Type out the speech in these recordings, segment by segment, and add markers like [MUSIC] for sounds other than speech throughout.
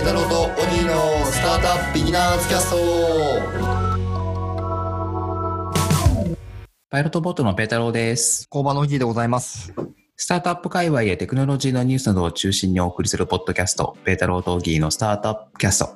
ペータローとオギーのスタートアップビギナーズキャストパイロットボートのペータローです。工場の日でございます。スタートアップ界隈やテクノロジーのニュースなどを中心にお送りするポッドキャスト、ペータローとオギーのスタートアップキャスト。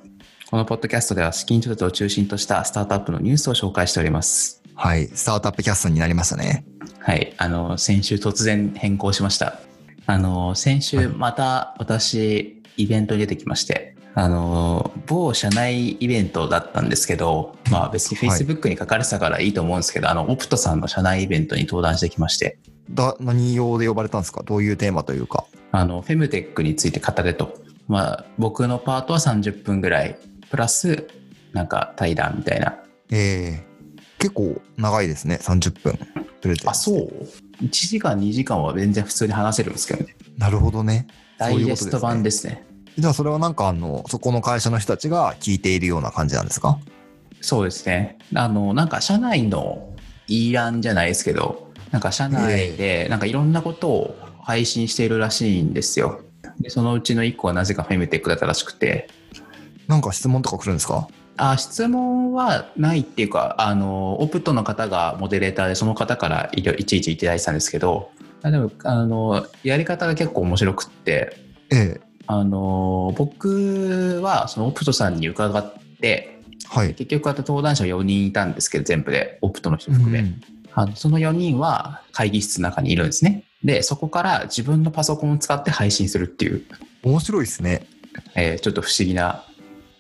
このポッドキャストでは資金調達を中心としたスタートアップのニュースを紹介しております。はい。スタートアップキャストになりましたね。はい。あの、先週突然変更しました。あの、先週また私、イベントに出てきまして、あの、某社内イベントだったんですけど、まあ別にはい Facebook に書かれてたからいいと思うんですけど、あの、オプトさんの社内イベントに登壇してきまして、だ、何用で呼ばれたんですか？どういうテーマというか。あの、フェムテックについて語れと。まあ、僕のパートは30分ぐらい、プラス、なんか対談みたいな。ええ結構長いですね。30分。とりあえずあ、そう ?1 時間、2時間は全然普通に話せるんですけどね。なるほどね。ダイジェスト版ですね。じゃあそれはなんかあの、そこの会社の人たちが聞いているような感じなんですか？そうですね。あの、なんか社内の E ランじゃないですけど、なんか社内で、なんかいろんなことを配信しているらしいんですよ。でそのうちの1個はなぜかフェムテックだったらしくて、なんか質問とか来るんですか？あ質問はないっていうか、あの、オプトの方がモデレーターで、その方からいちいちいただいてたんですけど、あでも、あの、やり方が結構面白くって、ええあの、僕はそのオプトさんに伺って、はい。結局あと登壇者4人いたんですけど、全部で、オプトの人含め。うんあのその4人は会議室の中にいるんですね。で、そこから自分のパソコンを使って配信するっていう、面白いですね。えーちょっと不思議な。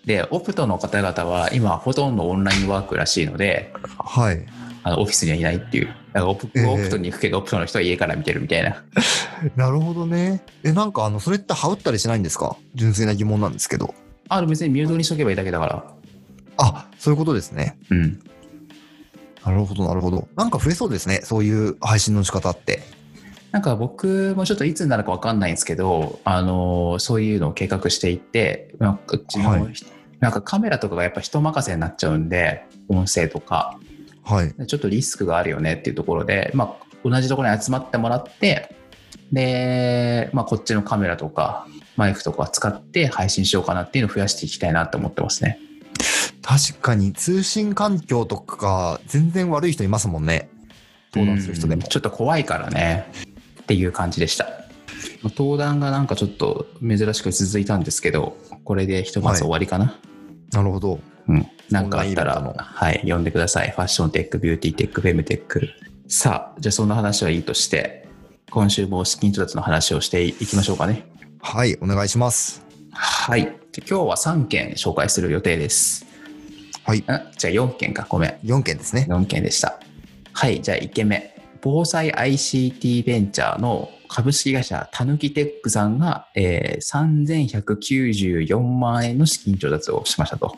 で、オプトの方々は今ほとんどオンラインワークらしいので、はい。あのオフィスにはいないっていう。だからオプ,、ええオプトに行くけど、オプトの人は家から見てるみたいな。[LAUGHS] なるほどね。え、なんかあの、それって羽打ったりしないんですか？純粋な疑問なんですけど。あの別にミュートにしとけばいいだけだから。あ、そういうことですね。うん。なるほど、なるほど。なんか増えそうですね。そういう配信の仕方って。なんか僕もちょっといつになるかわかんないんですけど、あのそういうのを計画していて、なんかうちの、はいなんかカメラとかがやっぱ人任せになっちゃうんで、音声とか、はい。ちょっとリスクがあるよねっていうところで、まあ、同じところに集まってもらって、で、まあ、こっちのカメラとか、マイクとか使って配信しようかなっていうのを増やしていきたいなと思ってますね。確かに通信環境とか全然悪い人いますもんね。登壇する人でもうん。ちょっと怖いからねっていう感じでした。登壇がなんかちょっと珍しく続いたんですけど、これでひとまず終わりかな。なるほど。うん。なんかあったらはい、呼んでください。ファッションテック、ビューティーテック、フェムテック。さあ、じゃあそんな話はいいとして、今週も資金調達の話をしていきましょうかね。はい、お願いします。はい。で今日は3件紹介する予定です。はい、あじゃあ4件か。ごめん。4件ですね。4件でした。はい。じゃあ1件目。防災 ICT ベンチャーの株式会社たぬきテックさんが、えー、3194万円の資金調達をしましたと。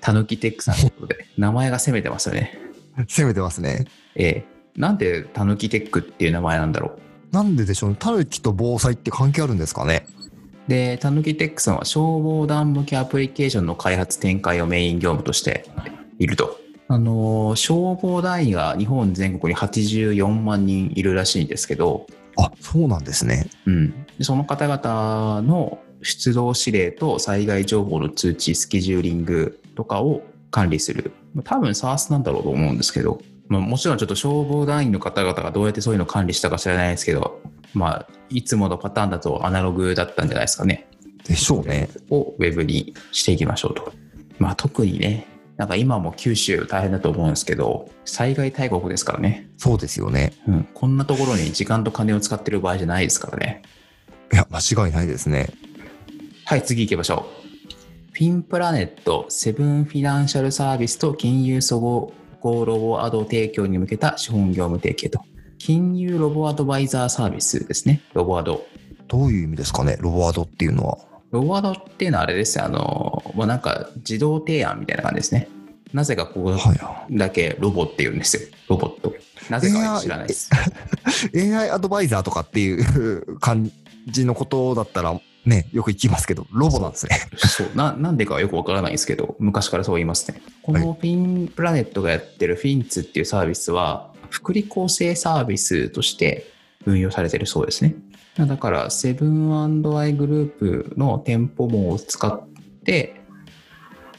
たぬきテックさんということで、名前が攻めてますよね。[LAUGHS] 攻めてますね。えー、なんでたぬきテックっていう名前なんだろう。なんででしょうね。タヌキと防災って関係あるんですかね？で、たぬきテックさんは消防団向けアプリケーションの開発展開をメイン業務としていると。あのー、消防団員が日本全国に84万人いるらしいんですけど、あ、そうなんですね。うん、でその方々の出動指令と災害情報の通知、スケジューリングとかを管理する。多分 SARS なんだろうと思うんですけど、まあ、もちろんちょっと消防団員の方々がどうやってそういうのを管理したか知らないですけど、まあ、いつものパターンだとアナログだったんじゃないですかね。でしょうね。をウェブにしていきましょうと。まあ特にね、なんか今も九州大変だと思うんですけど、災害大国ですからね。そうですよね。うん、こんなところに時間と金を使ってる場合じゃないですからね。いや、間違いないですね。はい、次行きましょう。フィンプラネット、セブンフィナンシャルサービスと金融総合ロボアド提供に向けた資本業務提携と。金融ロボアドバイザーサービスですね。ロボアド。どういう意味ですかね、ロボワードっていうのは。ロボアドっていうのはあれですよ。あの、もうなんか自動提案みたいな感じですね。なぜかここはい。だけロボって言うんですよ。ロボット。なぜかは知らないです。AI [LAUGHS] アドバイザーとかっていう感じのことだったら、ね、よく聞きますけど、ロボなんですね。そうななんでかはよくわからないんですけど、昔からそう言いますね。このフィンプラネットがやってるフィンツっていうサービスは、福利厚生サービスとして運用されてるそうですね。だから、セブンアイグループの店舗網を使って、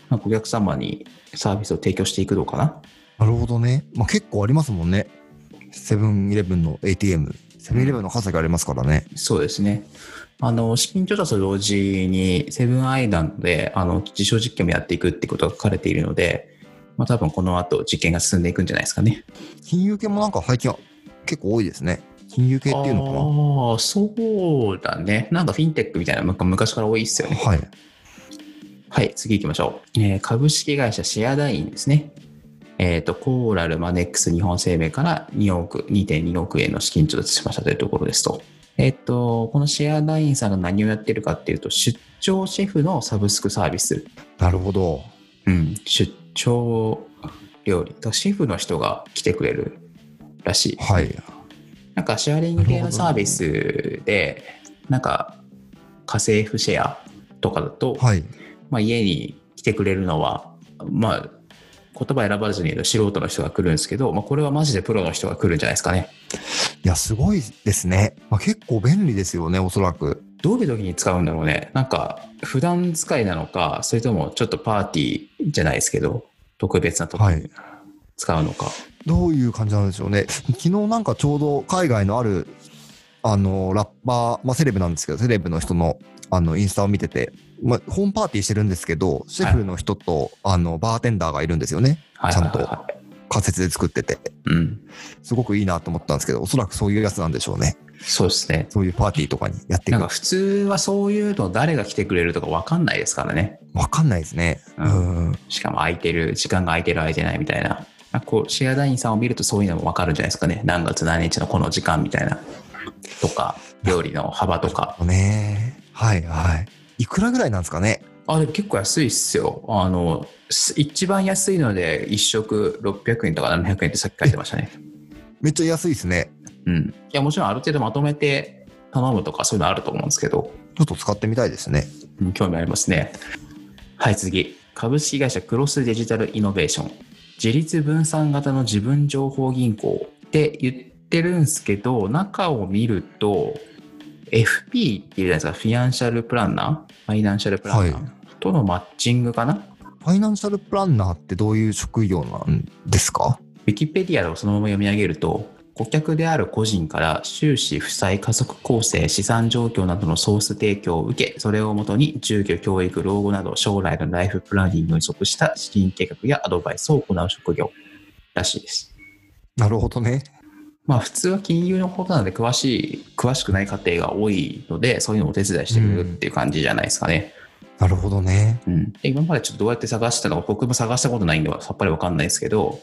まあ、顧客様にサービスを提供していくのかな。なるほどね。まあ結構ありますもんね。セブンイレブンの ATM。セブンイレブンの数がありますからね。そうですね。あの、資金調達と同時に、セブンアイランドで、あの、実証実験もやっていくってことが書かれているので、まあ多分この後実験が進んでいくんじゃないですかね。金融系もなんか最近は結構多いですね。金融系っていうのああ、そうだね。なんかフィンテックみたいなの昔から多いっすよね。かなはい。はい、次行きましょう。えー株式会社シェアダインですね。えっ、と、コーラルマネックス日本生命から2億、2.2億円の資金調達しましたというところですと。えっ、と、このシェアダインさんが何をやってるかっていうと、出張シェフのサブスクサービス。なるほど。うん、出張料理。シェフの人が来てくれるらしい。はい。なんかシェアリング系のサービスで、なんか家政婦シェアとかだと、はい。まあ、家に来てくれるのは、まあ、言葉選ばずに素人の人が来るんですけど、まあ、これはマジでプロの人が来るんじゃないですかね。いや、すごいですね。まあ、結構便利ですよね、おそらく。どういう時に使うんだろうね。なんか、普段使いなのか、それともちょっとパーティーじゃないですけど、特別な時にはい。使うのか。どういう感じなんでしょうね。昨日なんかちょうど海外のある、あの、ラッパー、まあセレブなんですけど、セレブの人の、あの、インスタを見てて、まあ、ホームパーティーしてるんですけど、シェフの人と、あの、バーテンダーがいるんですよね。はいちゃんと仮設で作ってて。うん。すごくいいなと思ったんですけど、おそらくそういうやつなんでしょうね。そうですね。そういうパーティーとかにやっていくなんか。普通はそういうの誰が来てくれるとか分かんないですからね。わかんないですね。ううんん。しかも空いてる、時間が空いてる空いてないみたいな。まあこう、シェアダインさんを見るとそういうのも分かるんじゃないですかね。何月何日のこの時間みたいな。とか、料理の幅とか。ねはいはい。いくらぐらいなんですかね？あ、でも結構安いっすよ。あの、す一番安いので1食600円とか700円ってさっき書いてましたね。めっちゃ安いですね。うん。いや、もちろんある程度まとめて頼むとかそういうのあると思うんですけど、ちょっと使ってみたいですね。うん興味ありますね。はい、次。株式会社クロスデジタルイノベーション。自律分散型の自分情報銀行って言ってるんですけど、中を見ると、FP っていうじゃないですか、フィナンシャルプランナーファイナンシャルプランナー、はい。とのマッチングかな？ファイナンシャルプランナーってどういう職業なんですか？ウィキペディアをそのまま読み上げると、顧客である個人から収支、負債、家族構成、資産状況などの情報提供を受け、それをもとに住居、教育、老後など将来のライフプランニングに即した資金計画やアドバイスを行う職業らしいです。なるほどね。まあ普通は金融のことなので詳しい、詳しくない家庭が多いので、そういうのをお手伝いしてくれるっていう感じじゃないですかね。なるほどね。うん、で今までちょっとどうやって探したのか僕も探したことないんでさっぱりわかんないですけど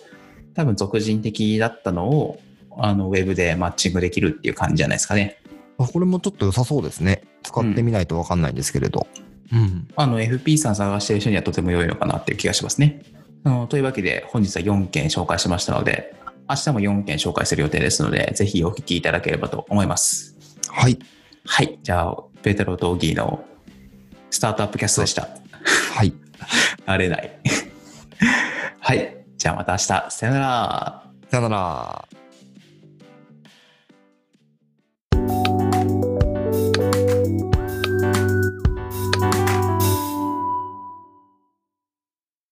多分俗人的だったのをあのウェブでマッチングできるっていう感じじゃないですかね。あこれもちょっと良さそうですね。使ってみないとわかんないんですけれど。うん。あの FP さん探してる人にはとても良いのかなっていう気がしますね。あのというわけで本日は4件紹介しましたので明日も4件紹介する予定ですのでぜひお聞きいただければと思います。はい。はい。じゃあペータローとオギーのスタートアップキャストでした。はい。[LAUGHS] 慣れない。はい。じゃあまた明日。さよなら。さよなら。